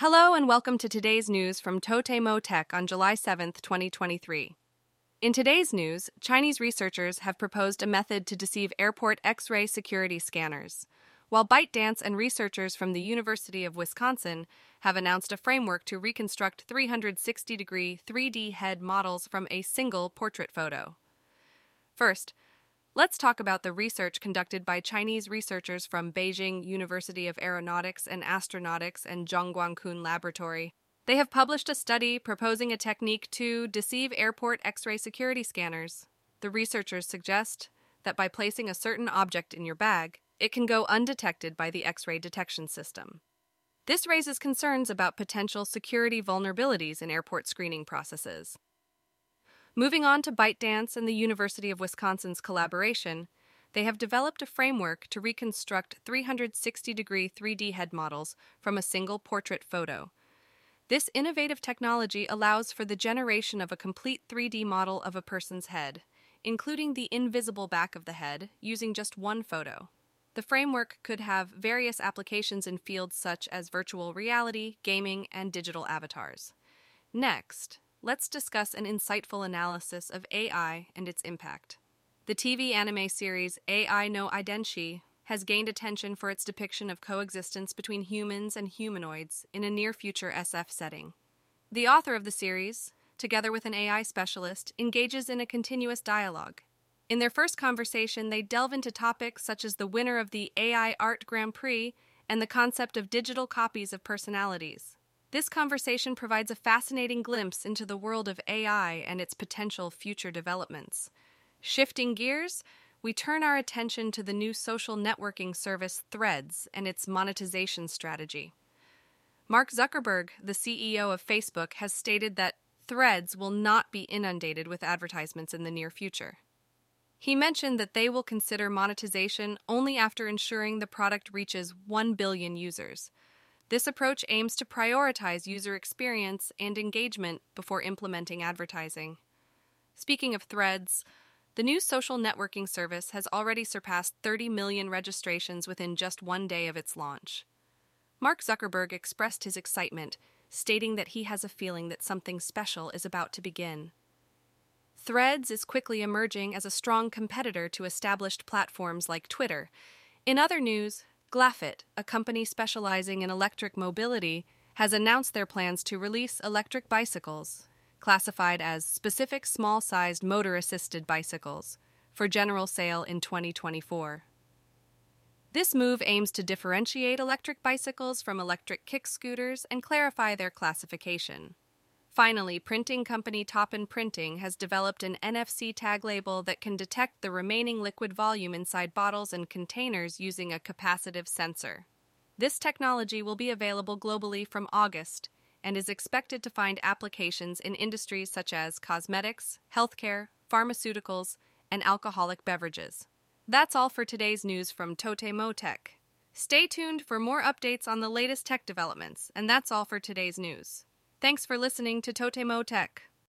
Hello and welcome to today's news from Totemo Tech on July 7, 2023. In today's news, Chinese researchers have proposed a method to deceive airport X ray security scanners, while ByteDance and researchers from the University of Wisconsin have announced a framework to reconstruct 360 degree 3D head models from a single portrait photo. First, Let's talk about the research conducted by Chinese researchers from Beijing University of Aeronautics and Astronautics and Zhongguancun Laboratory. They have published a study proposing a technique to deceive airport X ray security scanners. The researchers suggest that by placing a certain object in your bag, it can go undetected by the X ray detection system. This raises concerns about potential security vulnerabilities in airport screening processes. Moving on to ByteDance and the University of Wisconsin's collaboration, they have developed a framework to reconstruct 360 degree 3D head models from a single portrait photo. This innovative technology allows for the generation of a complete 3D model of a person's head, including the invisible back of the head, using just one photo. The framework could have various applications in fields such as virtual reality, gaming, and digital avatars. Next, let's discuss an insightful analysis of AI and its impact. The TV anime series AI no Idenshi has gained attention for its depiction of coexistence between humans and humanoids in a near future SF setting. The author of the series, together with an AI specialist, engages in a continuous dialogue. In their first conversation, they delve into topics such as the winner of the AI Art Grand Prix and the concept of digital copies of personalities. This conversation provides a fascinating glimpse into the world of AI and its potential future developments. Shifting gears, we turn our attention to the new social networking service Threads and its monetization strategy. Mark Zuckerberg, the CEO of Facebook, has stated that Threads will not be inundated with advertisements in the near future. He mentioned that they will consider monetization only after ensuring the product reaches 1 billion users. This approach aims to prioritize user experience and engagement before implementing advertising. Speaking of threads, the new social networking service has already surpassed 30 million registrations within just one day of its launch. Mark Zuckerberg expressed his excitement, stating that he has a feeling that something special is about to begin. Threads is quickly emerging as a strong competitor to established platforms like Twitter. In other news, Glafit, a company specializing in electric mobility, has announced their plans to release electric bicycles, classified as specific small sized motor assisted bicycles, for general sale in 2024. This move aims to differentiate electric bicycles from electric kick scooters and clarify their classification. Finally, printing company Toppan Printing has developed an NFC tag label that can detect the remaining liquid volume inside bottles and containers using a capacitive sensor. This technology will be available globally from August and is expected to find applications in industries such as cosmetics, healthcare, pharmaceuticals, and alcoholic beverages. That's all for today's news from Totemo Tech. Stay tuned for more updates on the latest tech developments, and that's all for today's news. Thanks for listening to Totemo Tech.